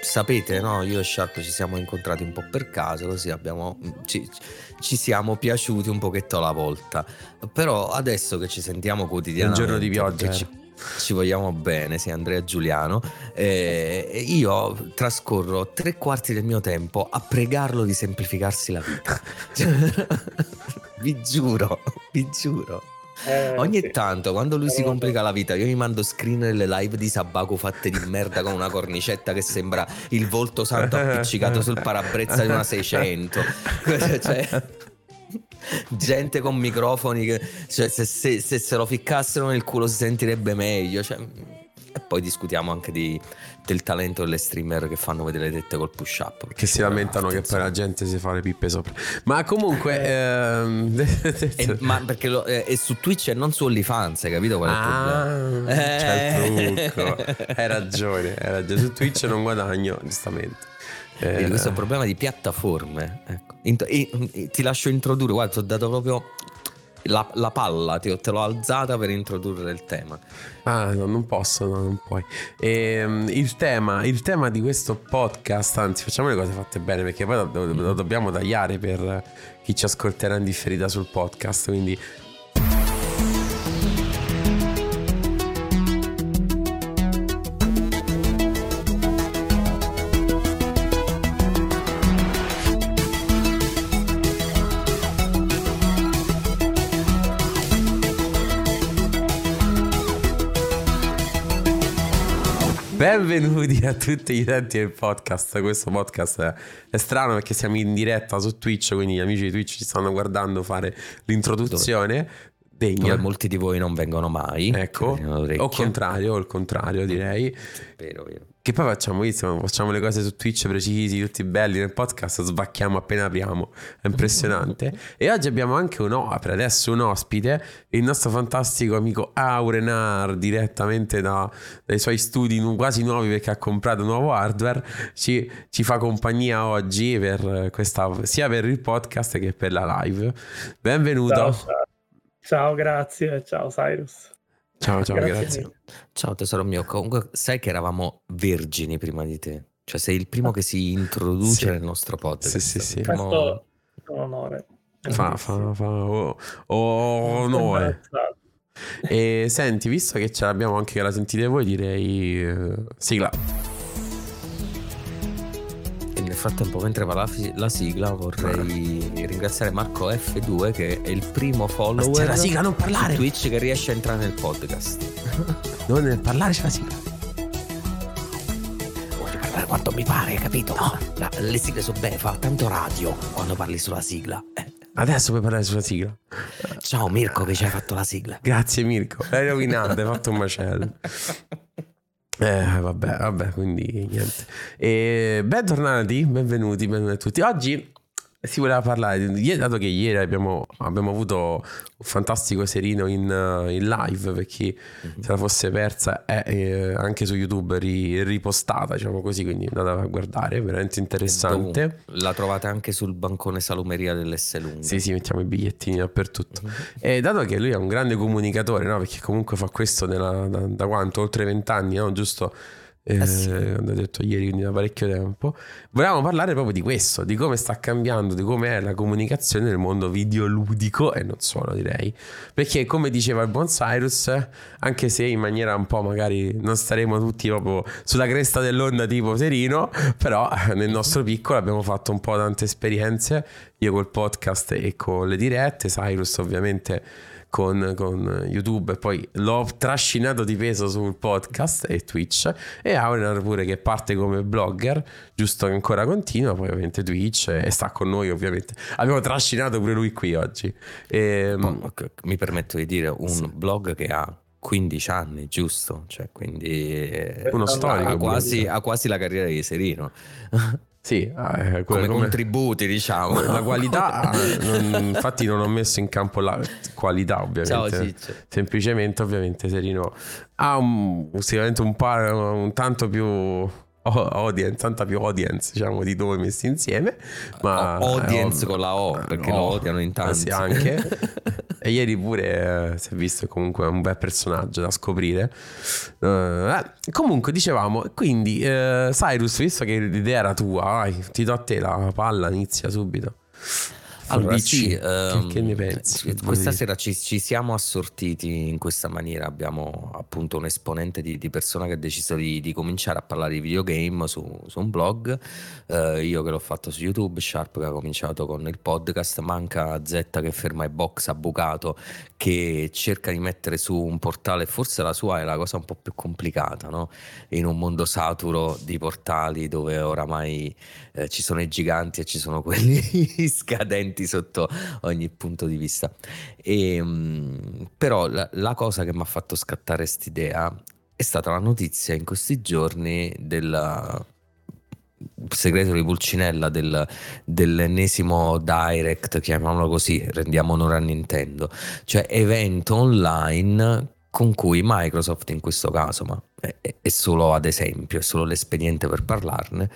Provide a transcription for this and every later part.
sapete, no? Io e Sharp ci siamo incontrati un po' per caso, così abbiamo, ci, ci siamo piaciuti un pochetto alla volta. Però adesso che ci sentiamo quotidianamente... Un giorno di pioggia. Ci, ci, vogliamo bene, sì, Andrea Giuliano. Eh, io trascorro tre quarti del mio tempo a pregarlo di semplificarsi la vita. vi giuro, vi giuro. Eh, Ogni sì. tanto, quando lui si complica la vita, io mi mando screen delle live di Sabaco fatte di merda con una cornicetta che sembra il volto santo appiccicato sul parabrezza di una 600. cioè, gente con microfoni che cioè, se, se, se, se, lo ficcassero nel culo si sentirebbe meglio. Cioè, e poi discutiamo anche di, del talento delle streamer che fanno vedere le tette col push up. Che si lamentano che poi la gente si fa le pippe sopra. Ma comunque... ehm... e, ma perché lo, eh, è su Twitch e non su OnlyFans, hai capito qual è il ah, problema? Eh. C'è il trucco. hai ragione, hai ragione. Su Twitch non guadagno, giustamente. Eh, questo è un problema di piattaforme. Ecco. Int- ti lascio introdurre, guarda, ti ho dato proprio la, la palla, ti, te l'ho alzata per introdurre il tema. Ah, no, non posso, no, non puoi. E, ehm, il, tema, il, tema, di questo podcast, anzi, facciamo le cose fatte bene perché poi lo, lo dobbiamo tagliare per chi ci ascolterà in differita sul podcast. Quindi Benvenuti a tutti gli utenti del podcast. Questo podcast è, è, strano perché siamo in diretta su Twitch, quindi gli amici di Twitch ci stanno guardando fare l'introduzione. Degna. Dove molti di voi non vengono mai. Ecco, o contrario, o il contrario direi. Vero, vero. Che poi facciamo, facciamo le cose su Twitch precisi, tutti belli, nel podcast sbacchiamo appena apriamo, è impressionante. e oggi abbiamo anche un per adesso un ospite, il nostro fantastico amico Aurenar, direttamente da, dai suoi studi quasi nuovi perché ha comprato nuovo hardware, ci, ci fa compagnia oggi per questa, sia per il podcast che per la live. Benvenuto. Ciao, ciao. ciao grazie, ciao Cyrus. Ciao, ciao, grazie. grazie. Ciao tesoro mio, comunque sai che eravamo vergini prima di te, cioè sei il primo che si introduce sì. nel nostro podcast. Sì, sì, sì. Primo... Questo è un onore. Fa, fa, fa, oh, oh onore. E senti, visto che ce l'abbiamo anche che la sentite voi, direi uh, sigla frattempo, mentre va la, la, sigla, vorrei ringraziare Marco F2 che è il primo follower c'è la sigla, non parlare. Twitch che riesce a entrare nel podcast. non nel parlare c'è la sigla. Voglio parlare quanto mi pare, capito? No. La, le sigle sono belle, fa tanto radio quando parli sulla sigla. Eh. Adesso puoi parlare sulla sigla. Ciao Mirko che ci hai fatto la sigla. Grazie Mirko, l'hai rovinato, hai fatto un macello. Eh, vabbè, vabbè, quindi niente. E bentornati, benvenuti, benvenuti a tutti. Oggi si voleva parlare, dato che ieri abbiamo, abbiamo avuto un fantastico serino in, in live per chi mm-hmm. se la fosse persa è eh, anche su YouTube ri, ripostata, diciamo così, quindi andate a guardare, veramente interessante. La trovate anche sul bancone salumeria dell'S Lunga. Sì, sì, mettiamo i bigliettini dappertutto. Mm-hmm. E dato che lui è un grande comunicatore, no? perché comunque fa questo nella, da, da quanto? Oltre vent'anni, no? giusto? Eh, eh sì. hanno detto ieri, quindi da parecchio tempo. Volevamo parlare proprio di questo, di come sta cambiando, di come è la comunicazione nel mondo videoludico e non solo direi. Perché come diceva il buon Cyrus, anche se in maniera un po' magari non staremo tutti proprio sulla cresta dell'onda tipo Serino, però nel nostro piccolo abbiamo fatto un po' tante esperienze, io col podcast e con le dirette, Cyrus ovviamente con, con, YouTube e poi l'ho trascinato di peso sul podcast e Twitch e Aurenar pure che parte come blogger giusto che ancora continua poi ovviamente Twitch e sta con noi ovviamente abbiamo trascinato pure lui qui oggi e, ehm, mi permetto di dire un sì. blog che ha 15 anni, giusto? Cioè, quindi uno storico ha quasi, ha quasi la carriera di Serino. Sì, eh, come, come, contributi, diciamo. La qualità, non, infatti, non ho messo in campo la qualità, ovviamente. Ciao, Semplicemente, ovviamente, Serino ha un, sicuramente un, par, un tanto più audience, tanta più audience diciamo di due messi insieme ma audience con la O perché oh, lo odiano in tanti sì, anche e ieri pure eh, si è visto comunque un bel personaggio da scoprire. Uh, eh, comunque dicevamo quindi eh, Cyrus visto che l'idea era tua vai, ti do a te la palla inizia subito allora, sì, um, che, ne pensi? Questa sera ci, ci, siamo assortiti in questa maniera. Abbiamo appunto un esponente di, di persona che ha deciso di, di, cominciare a parlare di videogame su, su un blog. Uh, io che l'ho fatto su YouTube, Sharp che ha cominciato con il podcast, manca Z che ferma i box a bucato, che cerca di mettere su un portale. Forse la sua è la cosa un po' più complicata, no? In un mondo saturo di portali dove oramai eh, ci sono i giganti e ci sono quelli scadenti sotto ogni punto di vista. E, ehm, però la, la cosa che mi ha fatto scattare quest'idea è stata la notizia in questi giorni del segreto di Pulcinella del, dell'ennesimo direct, chiamiamolo così, rendiamo onore a Nintendo, cioè evento online con cui Microsoft in questo caso, ma è, è solo ad esempio, è solo l'espediente per parlarne,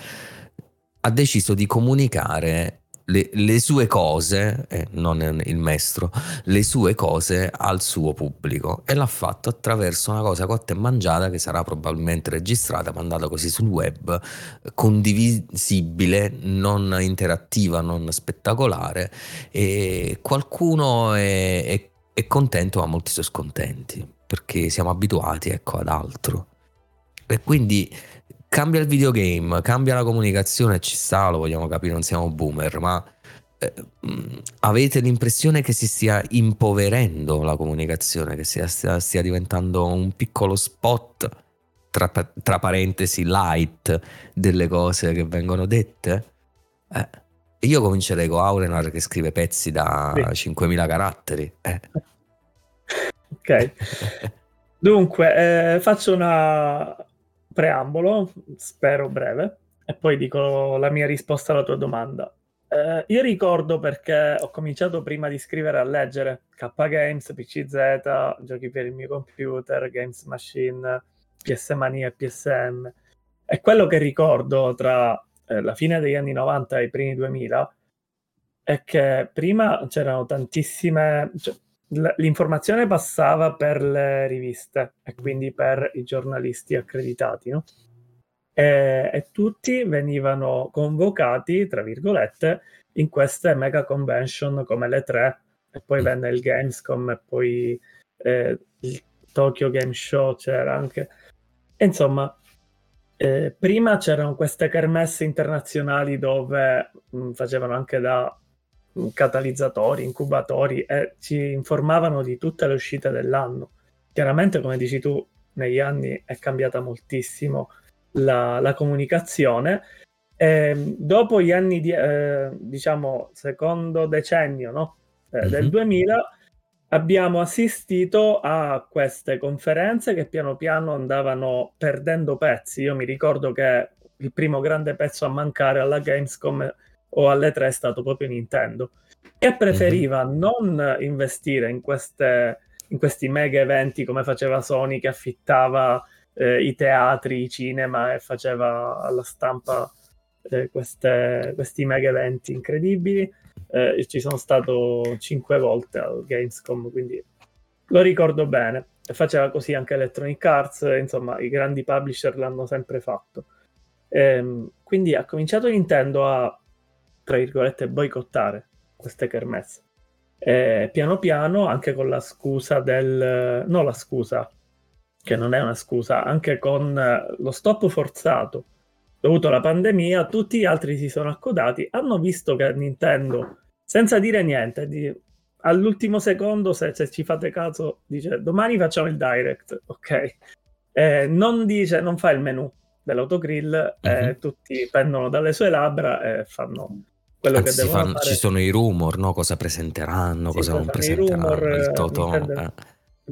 ha deciso di comunicare le, le, sue cose, eh, non il maestro, le sue cose al suo pubblico e l'ha fatto attraverso una cosa cotta e mangiata che sarà probabilmente registrata, mandata così sul web, condivisibile, non interattiva, non spettacolare e qualcuno è, è, è contento ma molti sono scontenti perché siamo abituati ecco, ad altro. E quindi cambia il videogame, cambia la comunicazione, ci sta, lo vogliamo capire, non siamo boomer, ma eh, avete l'impressione che si stia impoverendo la comunicazione, che sia, stia, stia diventando un piccolo spot, tra, tra, parentesi, light delle cose che vengono dette? Eh. Io comincerei con Aurenar che scrive pezzi da sì. 5.000 caratteri. Eh. Ok. Dunque, eh, faccio una, preambolo, spero breve, e poi dico la mia risposta alla tua domanda. Eh, io ricordo perché ho cominciato prima di scrivere a leggere K Games, PCZ, giochi per il mio computer, Games Machine, PS Mania PSM. E quello che ricordo tra eh, la fine degli anni 90 e i primi 2000 è che prima c'erano tantissime, cioè, l'informazione passava per le riviste e quindi per i giornalisti accreditati, no? e, e, tutti venivano convocati, tra virgolette, in queste mega convention come le tre, e poi venne il Gamescom e poi eh, il Tokyo Game Show c'era anche. E insomma, eh, prima c'erano queste kermesse internazionali dove mh, facevano anche da catalizzatori, incubatori e ci informavano di tutte le uscite dell'anno. Chiaramente, come dici tu, negli anni è cambiata moltissimo la, la comunicazione. E dopo gli anni, di, eh, diciamo, secondo decennio no? eh, mm-hmm. del 2000, abbiamo assistito a queste conferenze che piano piano andavano perdendo pezzi. Io mi ricordo che il primo grande pezzo a mancare alla Gamescom o alle tre è stato proprio Nintendo, che preferiva mm-hmm. non investire in, queste, in questi mega eventi come faceva Sony che affittava eh, i teatri, i cinema e faceva alla stampa eh, queste, questi mega eventi incredibili. Eh, ci sono stato cinque volte al Gamescom, quindi lo ricordo bene. Faceva così anche Electronic Arts, insomma, i grandi publisher l'hanno sempre fatto. Ehm, quindi ha cominciato Nintendo a tra virgolette, boicottare queste kermesse. E piano piano, anche con la scusa del... no la scusa, che non è una scusa, anche con lo stop forzato dovuto alla pandemia, tutti gli altri si sono accodati, hanno visto che Nintendo, senza dire niente, di, all'ultimo secondo, se, se, ci fate caso, dice domani facciamo il direct, ok? Eh, non dice, non fa il menu dell'autogrill, uh-huh. eh, tutti pendono dalle sue labbra e fanno quello Anzi, che devono fanno, fare. Ci sono i rumor, no? cosa presenteranno, sì, cosa non presenteranno. Rumor, il toto, eh.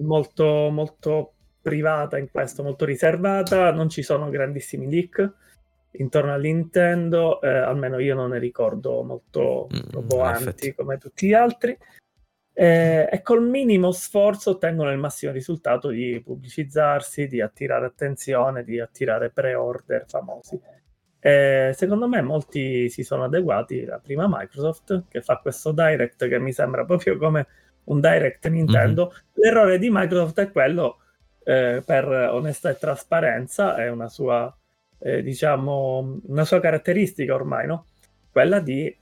molto, molto privata in questo, molto riservata, non ci sono grandissimi leak intorno a Nintendo, eh, almeno io non ne ricordo molto mm, roboanti come tutti gli altri. eh, e col minimo sforzo ottengono il massimo risultato di pubblicizzarsi, di attirare attenzione, di attirare pre-order famosi. Eh, secondo me molti si sono adeguati a prima Microsoft che fa questo direct che mi sembra proprio come un direct Nintendo. Mm-hmm. L'errore di Microsoft è quello eh, per onestà e trasparenza, è una sua, eh, diciamo, una sua caratteristica ormai, no? Quella di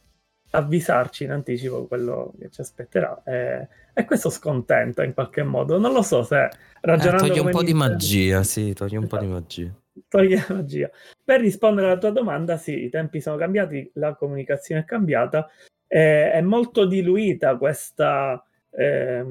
avvisarci in anticipo quello che ci aspetterà e, e questo scontenta in qualche modo non lo so se ragionando eh, toglie un po' Nintendo... di magia sì toglie un esatto. po' di esatto. Magia toglie magia. Per rispondere alla tua domanda sì i tempi sono cambiati la comunicazione è cambiata. Eh, è molto diluita questa eh,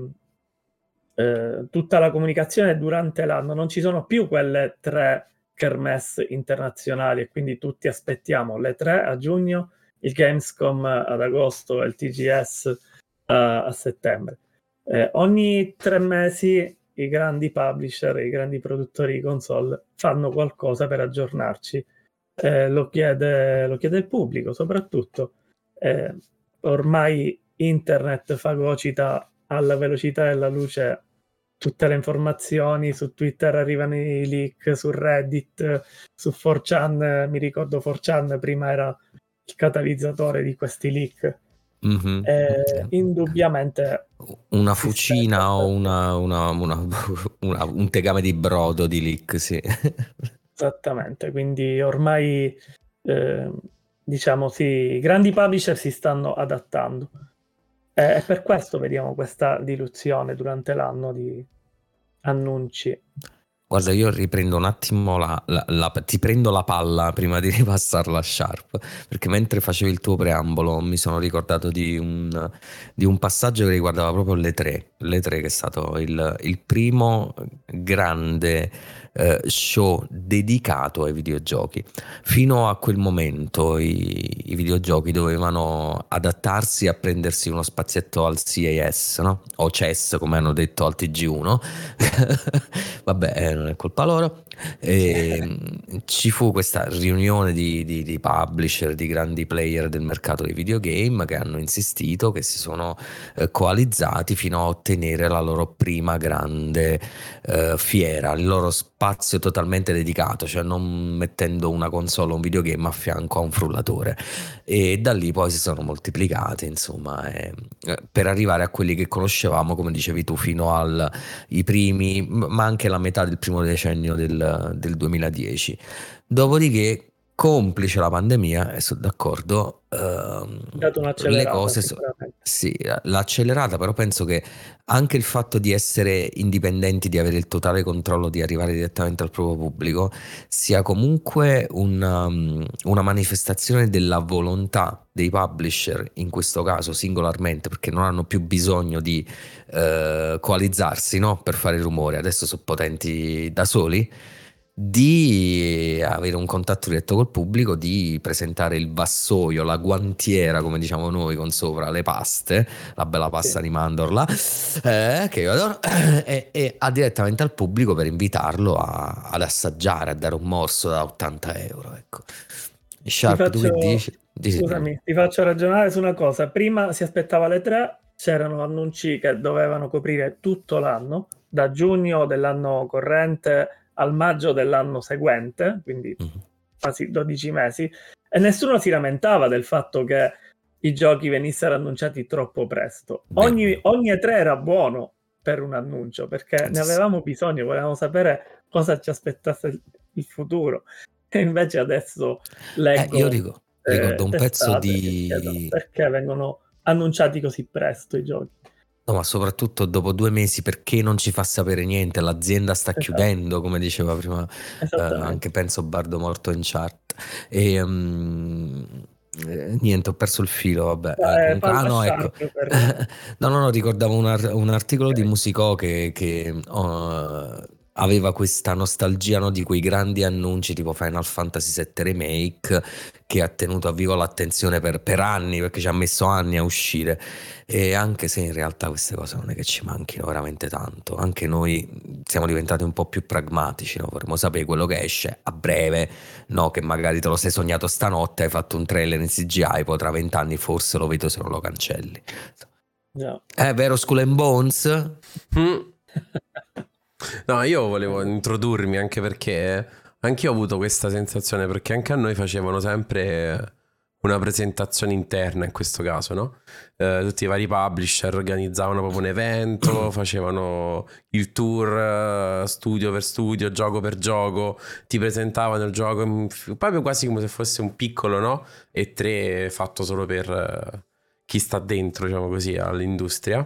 eh, tutta la comunicazione durante l'anno. Non ci sono più quelle tre kermesse internazionali e quindi tutti aspettiamo le tre a giugno il Gamescom ad agosto e il TGS uh, a settembre. Eh, ogni tre mesi i grandi publisher, i grandi produttori di console fanno qualcosa per aggiornarci. Eh, lo, chiede, lo, chiede, il pubblico soprattutto. Eh, ormai internet fagocita alla velocità della luce tutte le informazioni, su Twitter arrivano i leak, su Reddit, su 4chan, mi ricordo 4chan prima era il catalizzatore di questi leak. Mm-hmm. Eh, indubbiamente una fucina o una, una, una, un tegame di brodo di leak, sì. Esattamente, quindi ormai eh, diciamo sì, i grandi publisher si stanno adattando. Eh, e per questo vediamo questa diluzione durante l'anno di annunci. Guarda, io riprendo un attimo la, la, la, ti prendo la palla prima di ripassarla a Sharp, perché mentre facevi il tuo preambolo mi sono ricordato di un, di un passaggio che riguardava proprio le tre, le tre che è stato il, il primo grande eh, show dedicato ai videogiochi. Fino a quel momento i, i, videogiochi dovevano adattarsi a prendersi uno spazietto al CAS, no? o CES come hanno detto al TG1. Vabbè, eh, non è colpa loro. E, ci fu questa riunione di, di, di, publisher, di grandi player del mercato dei videogame che hanno insistito, che si sono eh, coalizzati fino a ottenere la loro prima grande eh, fiera, il loro spazio totalmente dedicato, cioè non mettendo una console o un videogame a fianco a un frullatore. E da lì poi si sono moltiplicati, insomma, eh, per arrivare a quelli che conoscevamo, come dicevi tu, fino ai primi, ma anche la metà del primo decennio del, del 2010. Dopodiché complice la pandemia, e sono d'accordo, ehm, le cose sono... Sì, l'ha accelerata, però penso che anche il fatto di essere indipendenti, di avere il totale controllo, di arrivare direttamente al proprio pubblico, sia comunque una, um, una manifestazione della volontà dei publisher, in questo caso singolarmente, perché non hanno più bisogno di eh, coalizzarsi no? per fare rumore, adesso sono potenti da soli di avere un contatto diretto col pubblico, di presentare il vassoio, la guantiera, come diciamo noi, con sopra le paste, la bella pasta sì. di mandorla, eh, che io adoro, e, e a direttamente al pubblico per invitarlo a, ad assaggiare, a dare un morso da 80 euro. Ecco. Sharp, faccio, tu che dici? dici? Scusami, ti faccio ragionare su una cosa. Prima si aspettava le tre, c'erano annunci che dovevano coprire tutto l'anno, da giugno dell'anno corrente al maggio dell'anno seguente, quindi mm-hmm. quasi 12 mesi, e nessuno si lamentava del fatto che i giochi venissero annunciati troppo presto. Ogni, ogni E3 era buono per un annuncio perché ne avevamo bisogno, volevamo sapere cosa ci aspettasse il futuro. E invece adesso leggo. Eh, io dico, ricordo un pezzo di. Perché vengono annunciati così presto i giochi? No, ma soprattutto dopo due mesi perché non ci fa sapere niente, l'azienda sta esatto. chiudendo, come diceva prima eh, anche penso Bardo Morto in chat. E, um, eh, niente, ho perso il filo, vabbè. Eh, ah, no, ecco. no, no, no, ricordavo un, ar- un articolo okay. di Musicò che, che uh, aveva questa nostalgia no, di quei grandi annunci tipo Final Fantasy VII Remake che ha tenuto a vivo l'attenzione per, per, anni perché ci ha messo anni a uscire e anche se in realtà queste cose non è che ci manchino veramente tanto anche noi siamo diventati un po' più pragmatici no? vorremmo sapere quello che esce a breve no che magari te lo sei sognato stanotte hai fatto un trailer in CGI poi tra vent'anni forse lo vedo se non lo cancelli Yeah. È vero Skull and Bones? Mm. no, io volevo introdurmi anche perché anche io ho avuto questa sensazione perché anche a noi facevano sempre una presentazione interna in questo caso, no? Eh, tutti i vari publisher organizzavano proprio un evento, facevano il tour uh, studio per studio, gioco per gioco, ti presentavano il gioco proprio quasi come se fosse un piccolo, no? E tre fatto solo per uh, chi sta dentro, diciamo così, all'industria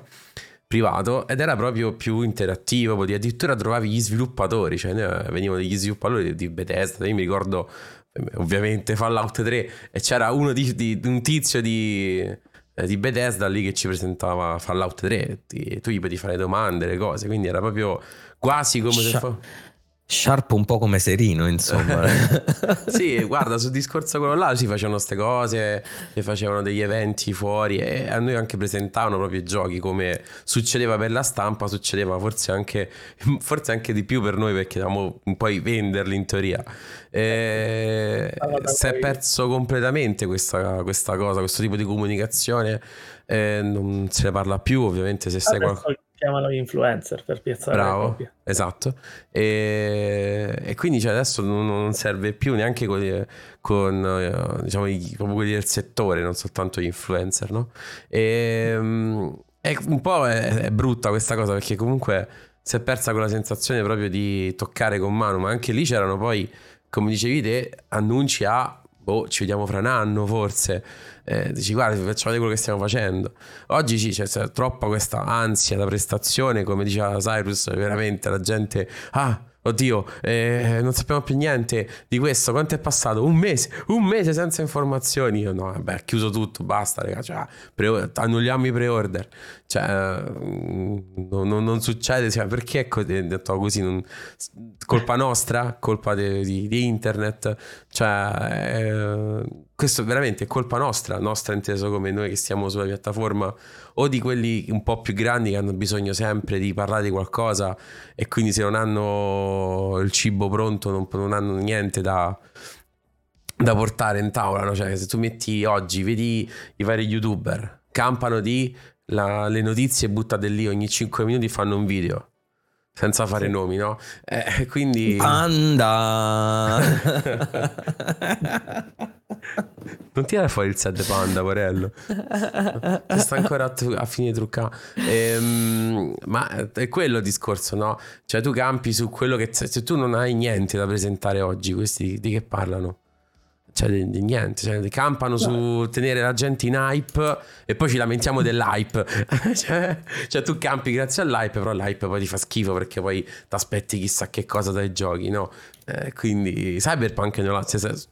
privato ed era proprio più interattivo, addirittura trovavi gli sviluppatori, cioè venivano degli sviluppatori di Bethesda, io mi ricordo ovviamente Fallout 3 e c'era uno di, di un tizio di, eh, di, Bethesda lì che ci presentava Fallout 3 ti, tu gli potevi fare domande le cose quindi era proprio quasi come Scia- se fosse Sharp un po' come Serino, insomma. sì, guarda, sul discorso quello là si facevano queste cose, si facevano degli eventi fuori e a noi anche presentavano proprio i giochi come succedeva per la stampa, succedeva forse anche, forse anche di più per noi perché dovevamo poi venderli in teoria. E si è perso completamente questa, questa, cosa, questo tipo di comunicazione, e non se ne parla più ovviamente se sei qualcosa chiamano gli influencer per piazzare Bravo, esatto. E, e quindi cioè, adesso non, non, serve più neanche con, con eh, diciamo, i, proprio quelli del settore, non soltanto gli influencer, no? E, e un po' è, è, brutta questa cosa perché comunque si è persa quella sensazione proprio di toccare con mano, ma anche lì c'erano poi, come dicevi te, annunci a, boh, ci vediamo fra un anno forse eh, dici guarda facciamo vedere quello che stiamo facendo oggi sì, c'è, c'è troppa questa ansia da prestazione come diceva Cyrus veramente la gente ah Oddio, eh, non sappiamo più niente di questo. Quanto è passato? Un mese, un mese senza informazioni. Io no, vabbè, chiuso tutto, basta, raga. Cioè, pre- annulliamo i pre-order. Cioè, mm, non, non, non succede. Cioè, perché è detto così? Non, colpa nostra? Colpa di, di, di internet? Cioè, eh, questo veramente è colpa nostra, nostra inteso come noi che stiamo sulla piattaforma o di quelli un po' più grandi che hanno bisogno sempre di parlare di qualcosa e quindi se non hanno il cibo pronto non, non hanno niente da, da portare in tavola. No? Cioè, se tu metti oggi, vedi i vari youtuber, campano di la, le notizie buttate lì ogni 5 minuti fanno un video senza fare nomi, no? Eh, quindi... Panda! non tirare fuori il set panda, Porello. sta ancora a, a fine truccare. Ehm, ma è quello il discorso, no? Cioè tu campi su quello che... Se tu non hai niente da presentare oggi, questi di che parlano? Cioè, di, niente, cioè, campano su tenere la gente in hype e poi ci lamentiamo dell'hype. cioè, cioè, tu campi grazie all'hype, però l'hype poi ti fa schifo perché poi ti aspetti chissà che cosa dai giochi, no? Eh, quindi Cyberpunk non ha,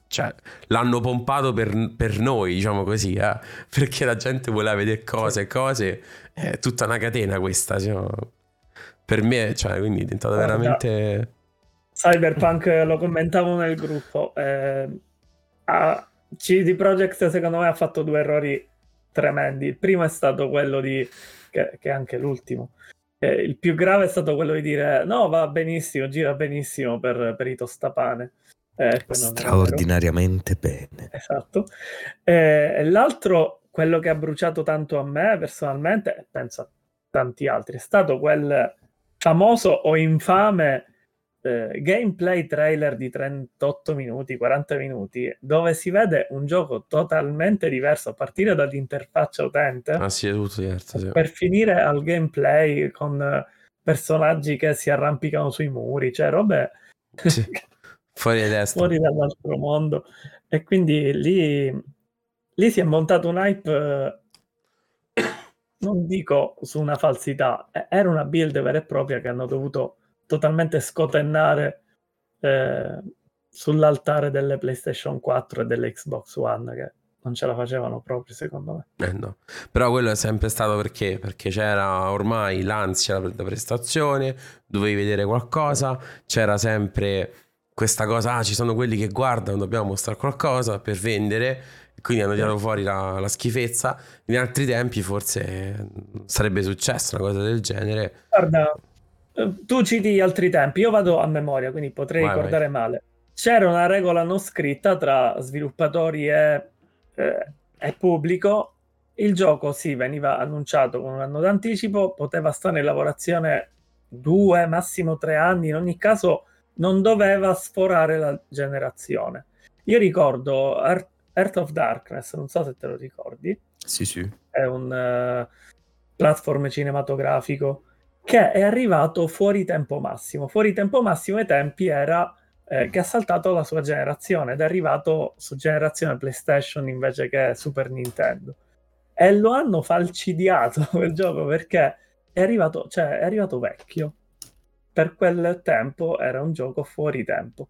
cioè, l'hanno pompato per, per, noi, diciamo così, eh? perché la gente voleva vedere cose e cose. È tutta una catena questa, cioè, per me, cioè, quindi è diventato veramente... Cyberpunk lo commentavo nel gruppo. Eh ah, CD Projekt secondo me ha fatto due errori tremendi. Il primo è stato quello di, che, che è anche l'ultimo. Eh, il più grave è stato quello di dire no, va benissimo, gira benissimo per, per i tostapane. Eh, Straordinariamente bene. Esatto. Eh, l'altro, quello che ha bruciato tanto a me personalmente, e penso a tanti altri, è stato quel famoso o infame eh, gameplay trailer di 38 minuti, 40 minuti, dove si vede un gioco totalmente diverso a partire dall'interfaccia utente. Ah, sì, diverso. Sì. Per finire al gameplay con personaggi che si arrampicano sui muri, cioè robe sì. fuori, fuori dall'altro mondo. E quindi lì, lì si è montato un hype non dico su una falsità, era una build vera e propria che hanno dovuto totalmente scotennare eh, sull'altare delle PlayStation 4 e delle Xbox One che non ce la facevano proprio secondo me. Eh no. Però quello è sempre stato perché? Perché c'era ormai l'ansia da prestazione, dovevi vedere qualcosa, c'era sempre questa cosa, ah ci sono quelli che guardano, dobbiamo mostrare qualcosa per vendere, quindi hanno tirato fuori la, la schifezza. In altri tempi forse sarebbe successo una cosa del genere. Guarda, eh, tu citi altri tempi, io vado a memoria, quindi potrei vai, ricordare vai. male. C'era una regola non scritta tra sviluppatori e, eh, e pubblico il gioco sì, veniva annunciato con un anno d'anticipo, poteva stare in lavorazione due, massimo tre anni, in ogni caso non doveva sforare la generazione. Io ricordo Earth of Darkness, non so se te lo ricordi. Sì, sì. È un uh, platform cinematografico che è arrivato fuori tempo massimo. Fuori tempo massimo ai tempi era eh, che ha saltato la sua generazione ed è arrivato su generazione PlayStation invece che Super Nintendo. E lo hanno falcidiato quel gioco perché è arrivato, cioè, è arrivato vecchio. Per quel tempo era un gioco fuori tempo.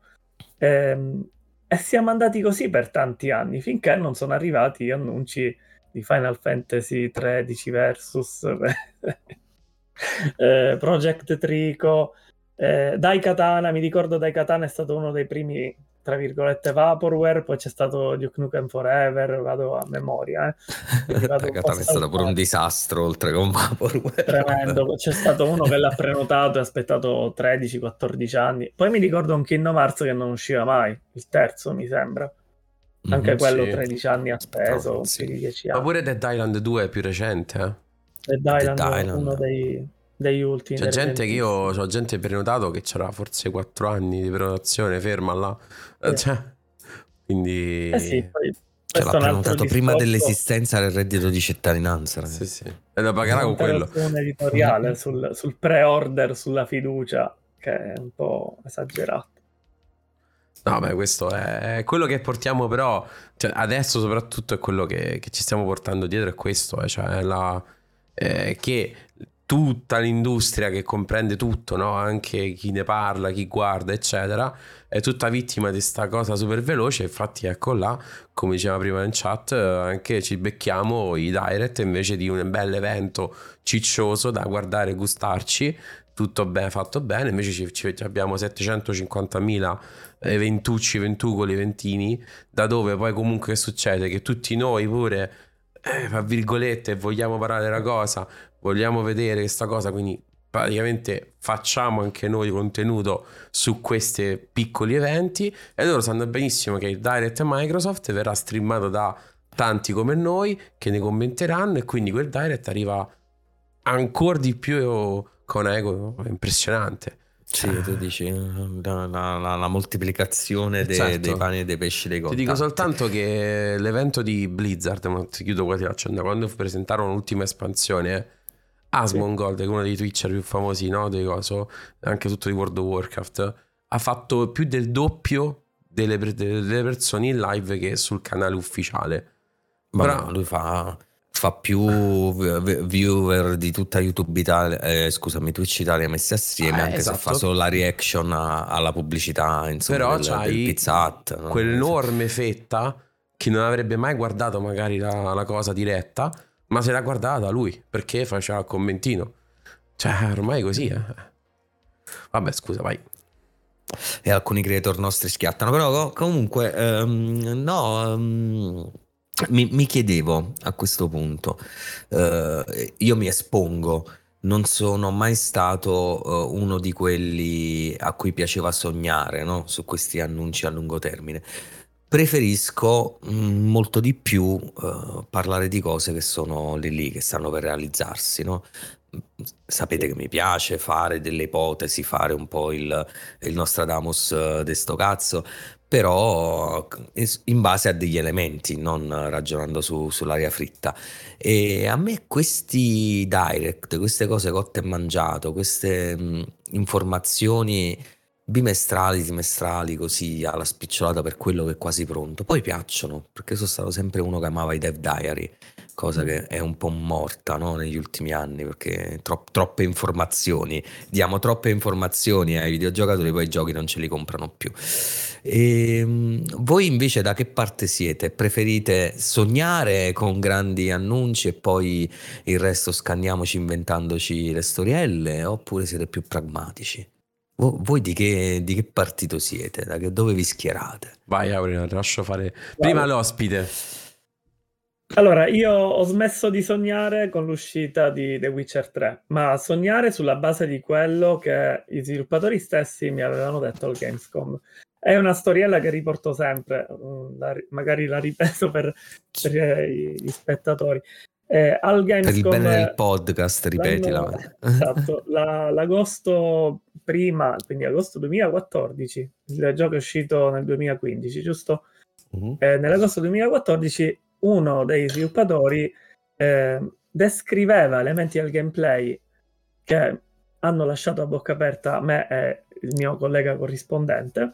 Ehm, e siamo andati così per tanti anni, finché non sono arrivati gli annunci di Final Fantasy XIII versus eh, Project Trico. Eh, Daikatana, mi ricordo Daikatana è stato uno dei primi tra virgolette Vaporware, poi c'è stato Duke Nukem Forever, vado a memoria. Eh. Katana è stato pure un disastro oltre con Vaporware. Tremendo, c'è stato uno che l'ha prenotato e ha aspettato 13-14 anni. Poi mi ricordo un Kingdom Hearts che non usciva mai, il terzo mi sembra. Anche mm, quello sì. 13 anni ha speso, sì. 10 anni. Ma pure Dead Island 2 è più recente, eh? Dead Island, Dead Island. uno dei degli ultimi. C'è gente che io ho gente prenotato che c'era forse 4 anni di prenotazione ferma là. Sì. Cioè, quindi... Eh sì, poi... Cioè, l'ha prenotato prima dell'esistenza del reddito di cittadinanza. Sì, sì. E lo pagherà con quello. editoriale sul, sul pre-order, sulla fiducia, che è un po' esagerato. No, beh, questo è quello che portiamo, però cioè, adesso soprattutto è quello che, che, ci stiamo portando dietro, è questo, eh, cioè la, eh, che tutta l'industria che comprende tutto, no? anche chi ne parla, chi guarda, eccetera, è tutta vittima di questa cosa super veloce. Infatti, ecco là, come diceva prima in chat, anche ci becchiamo i direct invece di un bel evento ciccioso da guardare e gustarci. Tutto bene, fatto bene, invece ci, ci abbiamo 750.000 eventucci, ventucoli, ventini, da dove poi comunque succede che tutti noi pure eh, tra virgolette, vogliamo parlare della cosa, vogliamo vedere questa cosa, quindi praticamente facciamo anche noi contenuto su questi piccoli eventi e loro sanno benissimo che il Direct Microsoft verrà streamato da tanti come noi che ne commenteranno e quindi quel Direct arriva ancora di più con ego impressionante. Sì, tu dici la, la, la, la moltiplicazione dei, certo. dei, pani e dei pesci dei contatti. Ti dico soltanto che l'evento di Blizzard, ma ti chiudo qua ti quando presentarono l'ultima espansione, Asmongold, che è uno dei Twitcher più famosi, no? Dei coso, anche tutto di World of Warcraft, ha fatto più del doppio delle, delle persone in live che sul canale ufficiale. Ma no, lui fa fa più viewer di tutta YouTube Italia, eh, scusami, Twitch Italia messi assieme, eh, anche esatto. se fa solo la reaction a, alla pubblicità, insomma, Però del, c'hai del Pizza Hut. No? Quell'enorme fetta che non avrebbe mai guardato magari la, la cosa diretta, ma se l'ha guardata lui, perché faceva il commentino. Cioè, ormai così, eh. Vabbè, scusa, vai. E alcuni creator nostri schiattano, però comunque, um, no... Um, mi, mi, chiedevo a questo punto, eh, io mi espongo, non sono mai stato eh, uno di quelli a cui piaceva sognare no? su questi annunci a lungo termine. Preferisco mm, molto di più eh, parlare di cose che sono lì lì, che stanno per realizzarsi. No? Sapete che mi piace fare delle ipotesi, fare un po' il, il Nostradamus eh, de sto cazzo, però in base a degli elementi, non ragionando su, sull'aria fritta. E a me questi direct, queste cose cotte e mangiato, queste mh, informazioni bimestrali, trimestrali, così alla spicciolata per quello che è quasi pronto, poi piacciono, perché sono stato sempre uno che amava i Dev Diary cosa che è un po' morta no? negli ultimi anni perché tro- troppe informazioni, diamo troppe informazioni ai videogiocatori, poi i giochi non ce li comprano più. E, ehm, voi invece da che parte siete? Preferite sognare con grandi annunci e poi il resto scanniamoci inventandoci le storielle oppure siete più pragmatici? Voi di che, di che partito siete? Da che, dove vi schierate? Vai Aurelio, ti lascio fare prima l'ospite. Allora, io ho smesso di sognare con l'uscita di The Witcher 3, ma sognare sulla base di quello che i sviluppatori stessi mi avevano detto al Gamescom. È una storiella che riporto sempre, mm, magari la ripeto per, per gli spettatori. Eh, al Per il bene Gamescom del podcast, l'anno- esatto, la- l'agosto prima, quindi agosto 2014, il gioco è uscito nel 2015, giusto? Mhm. Eh, nell'agosto 2014 uno dei sviluppatori eh, descriveva elementi del gameplay che hanno lasciato a bocca aperta me e il mio collega corrispondente,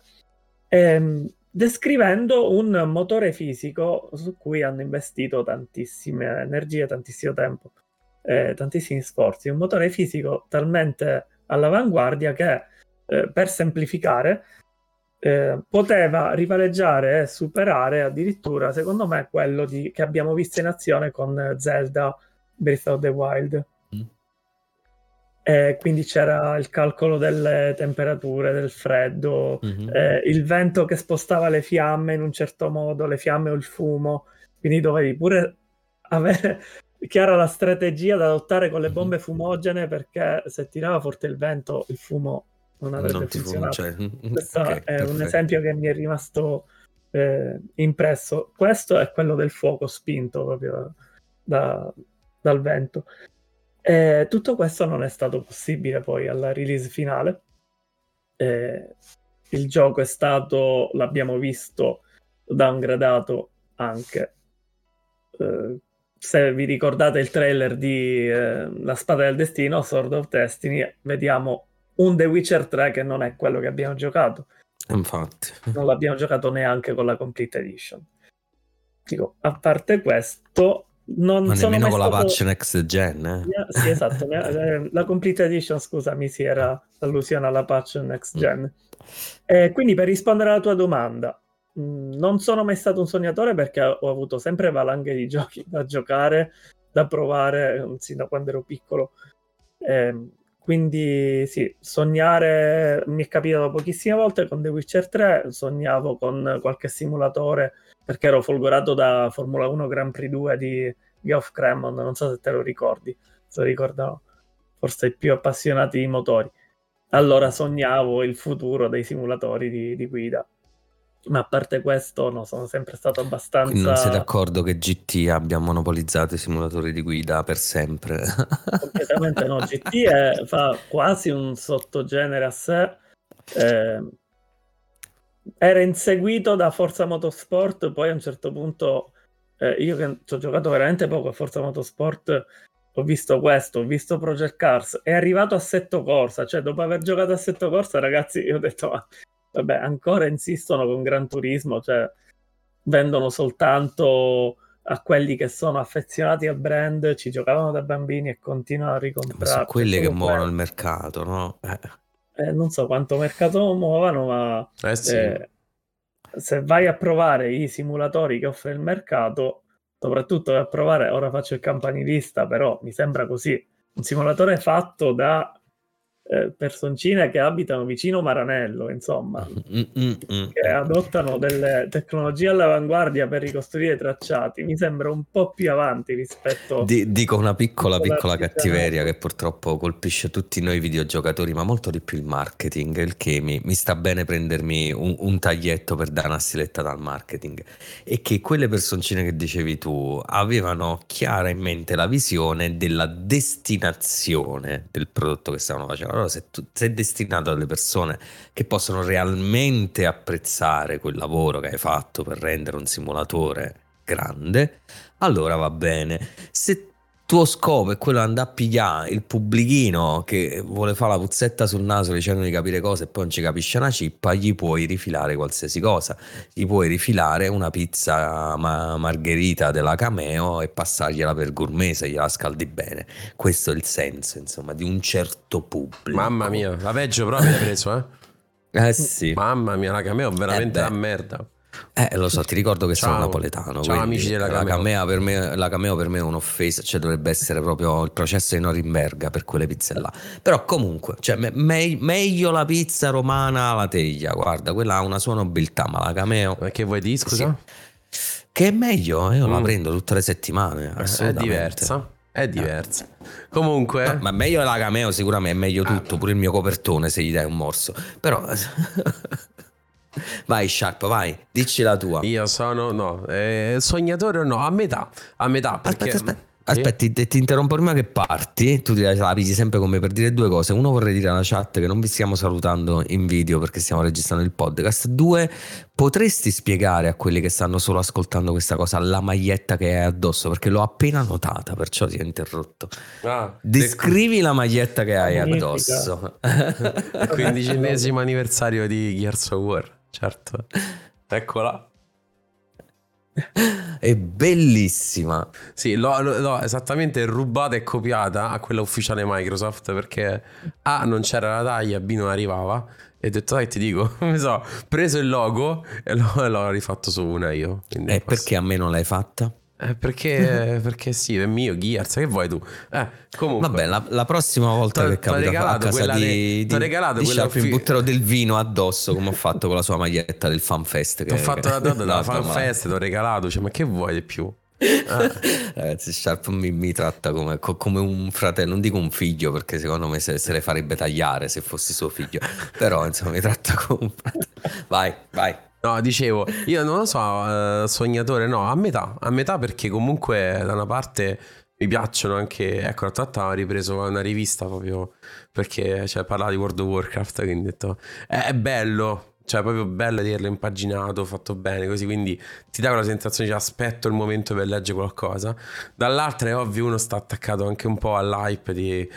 ehm, descrivendo un motore fisico su cui hanno investito tantissime energie, tantissimo tempo, eh, tantissimi sforzi. Un motore fisico talmente all'avanguardia che, eh, per semplificare, eh, poteva rivaleggiare e superare addirittura, secondo me, quello di- che abbiamo visto in azione con Zelda Breath of the Wild. Mm. E quindi c'era il calcolo delle temperature, del freddo, Mhm. eh, il vento che spostava le fiamme in un certo modo, le fiamme o il fumo, quindi dovevi pure avere chiara la strategia da adottare con le Mhm. bombe fumogene perché se tirava forte il vento il fumo non avrebbe Non funzionato. cioè, Questo ok, è un perfetto. esempio che mi è rimasto eh, impresso. Questo è quello del fuoco spinto proprio da- dal vento. E tutto questo non è stato possibile poi alla release finale. Eh, il gioco è stato, l'abbiamo visto, downgradato anche. eh, se vi ricordate il trailer di eh, La Spada del Destino, Sword of Destiny, vediamo un The Witcher 3 che non è quello che abbiamo giocato. Infatti. Non l'abbiamo giocato neanche con la Complete Edition. Dico, a parte questo, non Ma sono nemmeno con la stato- patch next gen, eh? Sì, esatto. eh, la Complete Edition, scusami, sì, era l'allusione alla patch next Mm. gen. Eh, quindi per rispondere alla tua domanda, mh, non sono mai stato un sognatore perché ho avuto sempre valanghe di giochi da giocare, da provare, eh, sin da quando ero piccolo. Ehm, quindi sì, sognare mi è capitato pochissime volte con The Witcher 3, sognavo con qualche simulatore perché ero folgorato da Formula 1 Grand Prix 2 di Geoff Cremon, non so se te lo ricordi, se lo ricordano forse i più appassionati di motori. Allora sognavo il futuro dei simulatori di, di guida. Ma a parte questo, no, sono sempre stato abbastanza. Quindi non sei d'accordo che GT abbia monopolizzato i simulatori di guida per sempre? Completamente no. GT è- fa quasi un sottogenere a sé. eh, era inseguito da Forza Motorsport, poi a un certo punto, eh, io che ci ho giocato veramente poco a Forza Motorsport, ho visto questo, ho visto Project Cars, è arrivato a Assetto Corsa, cioè dopo aver giocato a Assetto Corsa, ragazzi, io ho detto, "Ma, vabbè, ancora insistono con Gran Turismo, cioè vendono soltanto a quelli che sono affezionati al brand, ci giocavano da bambini e continuano a ricomprare. sono quelli che muovono il mercato, no? Eh. Eh, non so quanto mercato muovano, ma Eh sì. eh, se vai a provare i simulatori che offre il mercato, soprattutto a provare, ora faccio il campanilista, però mi sembra così, un simulatore fatto da eh, personcine che abitano vicino Maranello, insomma, Mm, mm, mm. che adottano delle tecnologie all'avanguardia per ricostruire i tracciati, mi sembra un po' più avanti rispetto Di- dico una piccola, Piccola cattiveria che purtroppo colpisce tutti noi videogiocatori, ma molto di più il marketing, il che mi, mi sta bene prendermi un, un taglietto per dare una stilettata al marketing. E che quelle personcine che dicevi tu avevano chiara in mente la visione della destinazione del prodotto che stavano facendo. Allora, se tu sei destinato alle persone che possono realmente apprezzare quel lavoro che hai fatto per rendere un simulatore grande, allora va bene. Se tuo scopo è quello di andare a pigliare il pubblichino che vuole fare la puzzetta sul naso dicendo di capire cose e poi non ci capisce una cippa, gli puoi rifilare qualsiasi cosa. Gli puoi rifilare una pizza ma- margherita della Cameo e passargliela per gourmet se gliela scaldi bene. Questo è il senso, insomma, di un certo pubblico. Mamma mia, la peggio proprio hai preso, eh? Eh sì. Mamma mia, la cameo è veramente Eh la merda. Eh, lo so, ti ricordo che sono Ciao. napoletano. Ciao, amici della la Cameo. per me, la cameo per me è un'offesa, cioè dovrebbe essere proprio il processo di Norimberga per quelle pizze là. Però comunque, cioè, me- me- meglio la pizza romana alla teglia, guarda, quella ha una sua nobiltà, ma la cameo... Perché vuoi dire, scusa? Che è meglio, io la Mm. prendo tutte le settimane, Eh, È diversa. È diversa. Comunque, No, ma meglio la cameo sicuramente, è meglio tutto, pure il mio copertone se gli dai un morso. Però... vai Sharp, vai, dici la tua. io sono, no, eh, sognatore o no, a metà, a metà, perché... Aspetta, aspetta. Aspetti, ti, ti, interrompo prima che parti. Tu ti la pigi sempre come per dire due cose. Uno, vorrei dire alla chat che non vi stiamo salutando in video perché stiamo registrando il podcast. Due, potresti spiegare a quelli che stanno solo ascoltando questa cosa la maglietta che hai addosso? Perché l'ho appena notata, perciò ti ho interrotto. Ah, Descrivi la maglietta che hai addosso. Il quindicesimo anniversario di Gears of War, certo. Eccola. È bellissima. Sì, l'ho, l'ho, esattamente rubata e copiata a quella ufficiale Microsoft perché A non c'era la taglia, B non arrivava. E ho detto, dai, ti dico, mi so, preso il logo e l'ho, l'ho rifatto su una io. E perché a me non l'hai fatta? Eh, perché, perché sì, è mio Gears, che vuoi tu? Eh, comunque. Vabbè, la, la prossima volta che capita a casa di, di, regalato di Sharp, mi butterò del vino addosso come ho fatto con la sua maglietta del fanfest. Ho fatto la donna della fanfest, ti ho regalato, cioè, ma che vuoi di più? Ah. Ragazzi, Sharp mi, mi tratta come, come, un fratello, non dico un figlio perché secondo me se, se, le farebbe tagliare se fossi suo figlio, però insomma mi tratta come un fratello. Vai, vai. No, dicevo, io non lo so, uh, sognatore, no, a metà, a metà perché comunque da una parte mi piacciono anche, ecco, l'altra volta ho ripreso una rivista proprio perché cioè, parlava di World of Warcraft, quindi ho detto, è bello, cioè proprio bello vederlo impaginato, fatto bene, così quindi ti dà quella sensazione di aspetto il momento per leggere qualcosa. Dall'altra è ovvio uno sta attaccato anche un po' all'hype di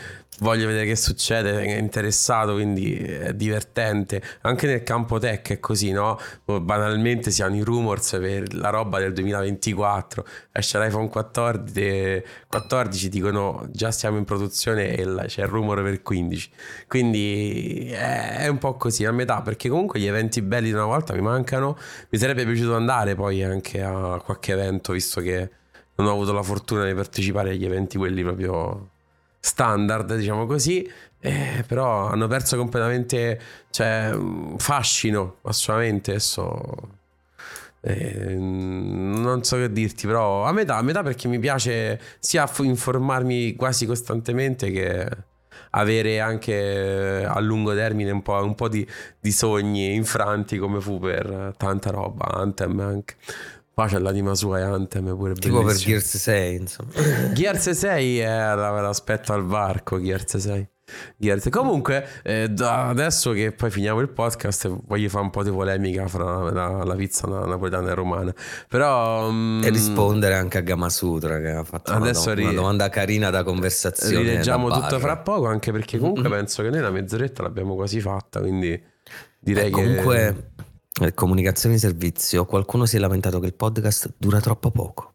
voglio vedere che succede, è interessato, quindi è divertente. Anche nel campo tech è così, no? Banalmente si hanno i rumors per la roba del 2024, esce l'iPhone 14, 14 dicono già siamo in produzione e c'è il rumore per il 15. Quindi è un po' così, a metà, perché comunque gli eventi belli di una volta mi mancano. Mi sarebbe piaciuto andare poi anche a qualche evento, visto che non ho avuto la fortuna di partecipare agli eventi quelli proprio standard, diciamo così, eh, però hanno perso completamente cioè, fascino, assolutamente. Adesso eh, non so che dirti, però a metà, a metà perché mi piace sia informarmi quasi costantemente che avere anche a lungo termine un po', un po di, di, sogni infranti come fu per tanta roba, Anthem anche. Qua c'è l'anima sua e Anthem pure Tipo per Gears 6, insomma. Gears 6 è l'aspetto al varco, Gears 6. Gears. Comunque, eh, adesso che poi finiamo il podcast, voglio fare un po' di polemica fra la, la pizza napoletana e romana. Però. Um, e rispondere anche a Gamasutra che ha fatto una, ri- una domanda carina da conversazione. Rileggiamo tutto fra poco, anche perché comunque mm-hmm. penso che noi la mezz'oretta l'abbiamo quasi fatta. Quindi direi eh, comunque... che. Comunque comunicazione di servizio, qualcuno si è lamentato che il podcast dura troppo poco.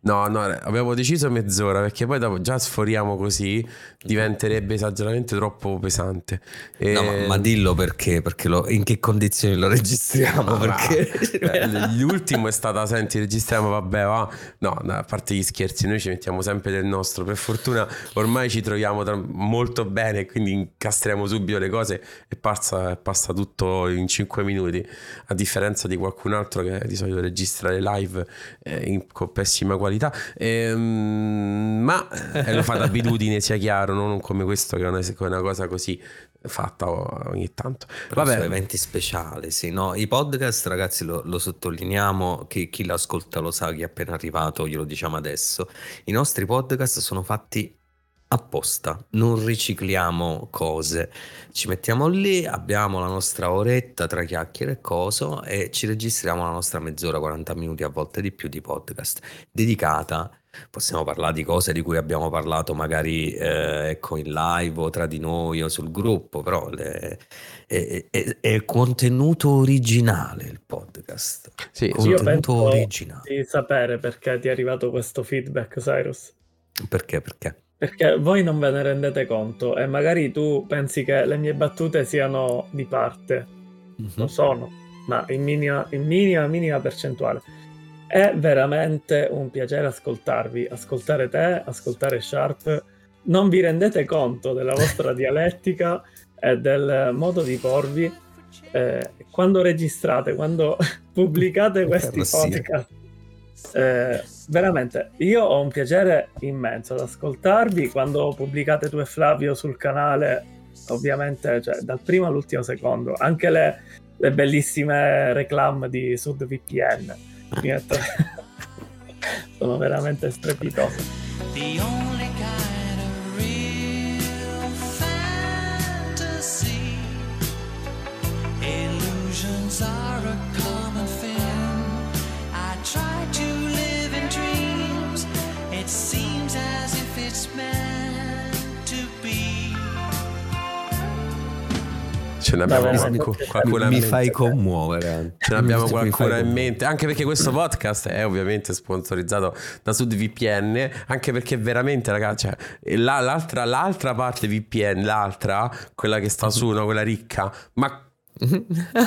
No, no, abbiamo deciso mezz'ora perché poi dopo già sforiamo così diventerebbe esageratamente troppo pesante. E... No, ma, ma, dillo perché, perché lo, in che condizioni lo registriamo? Ah, perché... L'ultimo è stata, senti, registriamo, vabbè, va. No, a parte gli scherzi, noi ci mettiamo sempre del nostro. Per fortuna ormai ci troviamo tra... molto bene, quindi incastriamo subito le cose e passa, passa tutto in 5 minuti, a differenza di qualcun altro che di solito registra le live eh, in, con pessima qualità ehm, ma eh, lo fa d'abitudine, sia chiaro, non come questo che è una, una cosa così fatta ogni tanto. Però Vabbè. eventi speciali, sì, no? I podcast, ragazzi, lo, lo sottolineiamo, chi, chi l'ascolta lo sa, chi è appena arrivato, glielo diciamo adesso. I nostri podcast sono fatti apposta, non ricicliamo cose, ci mettiamo lì, abbiamo la nostra oretta tra chiacchiere e coso e ci registriamo la nostra mezz'ora, 40 minuti, a volte di più di podcast, dedicata, possiamo parlare di cose di cui abbiamo parlato magari eh, ecco, in live o tra di noi o sul gruppo, però le, è, è, è, contenuto originale il podcast. Sì, contenuto io originale. di sapere perché ti è arrivato questo feedback, Cyrus. Perché? Perché? Perché voi non ve ne rendete conto e magari tu pensi che le mie battute siano di parte. Mm-hmm. Lo sono, ma in minima, in minima, minima percentuale. È veramente un piacere ascoltarvi, ascoltare te, ascoltare Sharp. Non vi rendete conto della vostra dialettica e del modo di porvi. Eh, quando registrate, quando pubblicate questi podcast, eh, veramente, io ho un piacere immenso ad ascoltarvi quando pubblicate tu e Flavio sul canale, ovviamente cioè, dal primo all'ultimo secondo, anche le, le bellissime reclam di SudVPN. Sono veramente strepitose. the only kind try to live in dreams. It seems as if it's meant to be. Ce ne abbiamo Vabbè, qualcu- mi- mi fai commuovere. Ce ne abbiamo Mi fai qualcuna in mente, anche perché questo podcast è ovviamente sponsorizzato da SudVPN, anche perché veramente ragazzi, cioè, la- l'altra, l'altra parte VPN, l'altra, quella che sta su, no, quella ricca, ma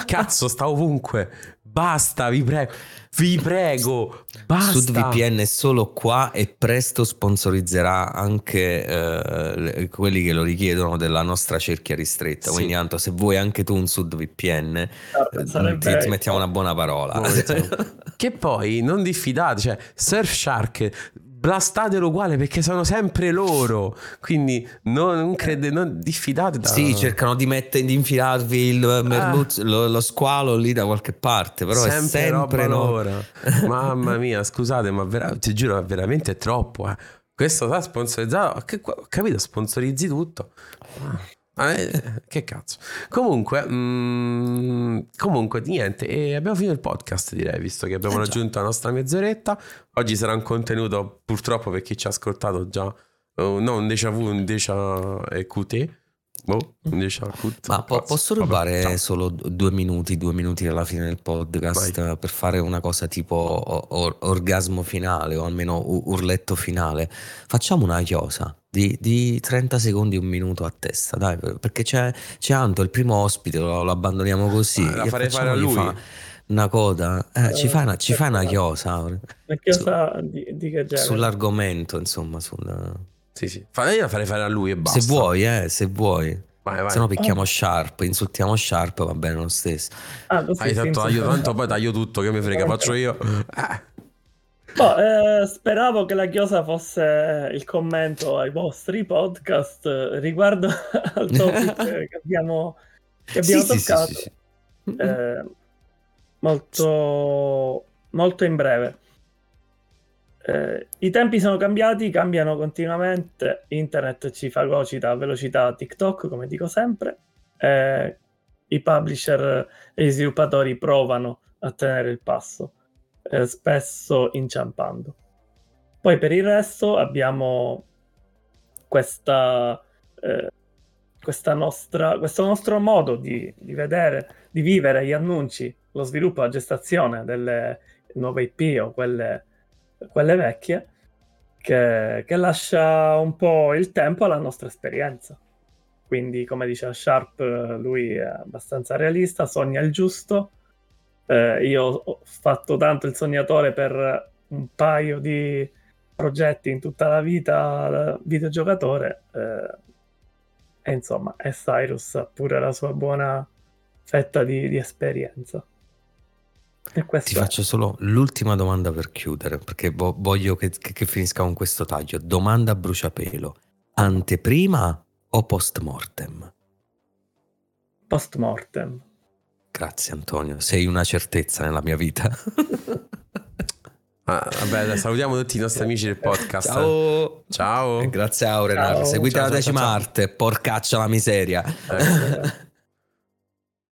cazzo sta ovunque, basta, vi prego, vi prego, basta. SudVPN è solo qua e presto sponsorizzerà anche eh, quelli che lo richiedono della nostra cerchia ristretta. Sì. Quindi, Anto, se vuoi anche tu un SudVPN, eh, ti, ti mettiamo una buona parola. Che poi non diffidate, cioè Surfshark blastatelo uguale perché sono sempre loro, quindi non, non crede, non diffidate da... Sì, cercano di, mettere, di infilarvi il merluzzo, lo, lo squalo lì da qualche parte, però sempre, è sempre no. loro. Mamma mia, scusate, ma vera- ti giuro, è veramente troppo. eh. Questo sta sponsorizzato. Che, capito, sponsorizzi tutto. Ah, eh, che cazzo. Comunque, mm, comunque, niente. E abbiamo finito il podcast, direi, visto che abbiamo Eh, raggiunto la nostra mezz'oretta. Oggi sarà un contenuto, purtroppo, per chi ci ha ascoltato già. eh, no, un déjà vu, un déjà EQT. Boh, QT. Ma po- posso vabbè, rubare ciao. solo due minuti, due minuti alla fine del podcast eh, per fare una cosa tipo or- orgasmo finale o almeno urletto finale? Facciamo una chiosa di, di 30 secondi, un minuto a testa, dai, per- perché c'è, c'è Anto, il primo ospite, lo, lo abbandoniamo così. Ah, la Che farei fare a lui. fa Una coda, Eh, ci, fai una, ci fai una certo. chiosa La chiosa di, di che genere? sull'argomento, insomma, sul- Sì, sì. Fa- Io la farei fare a lui e basta. se vuoi, eh, se vuoi. Vai, vai. Se no picchiamo Sharp, insultiamo Sharp, va bene lo stesso. Ah, Hai tanto, insulta. io, tanto poi taglio tutto, che mi frega, faccio io. Eh. Oh, eh, speravo che la chiosa fosse il commento ai vostri podcast eh, riguardo al topic che abbiamo, che abbiamo sì, toccato. sì, sì. Eh, molto, molto in breve. Eh, I tempi sono cambiati, cambiano continuamente. Internet ci fagocita a velocità TikTok, come dico sempre. Eh, I publisher e gli sviluppatori provano a tenere il passo, eh, spesso inciampando. Poi per il resto abbiamo questa, eh, questa nostra, questo nostro modo di, di vedere, di vivere gli annunci, lo sviluppo, la gestazione delle nuove IP o quelle, quelle vecchie, che, che lascia un po' il tempo alla nostra esperienza. Quindi, come diceva Sharp, lui è abbastanza realista, sogna il giusto. Eh, io ho fatto tanto il sognatore per un paio di progetti in tutta la vita videogiocatore. eh, e insomma, e Cyrus ha pure la sua buona fetta di, di esperienza. Questo Ti faccio solo l'ultima domanda per chiudere, perché vo- voglio che, che- che finisca con questo taglio. Domanda a bruciapelo. Anteprima o post mortem? post mortem. Grazie Antonio, sei una certezza nella mia vita. Ah, vabbè, salutiamo tutti i nostri amici del podcast. Ciao. Ciao. Grazie Aurenar. Seguite Ciao, la decima ciao, ciao. arte, porcaccia la miseria. Ecco.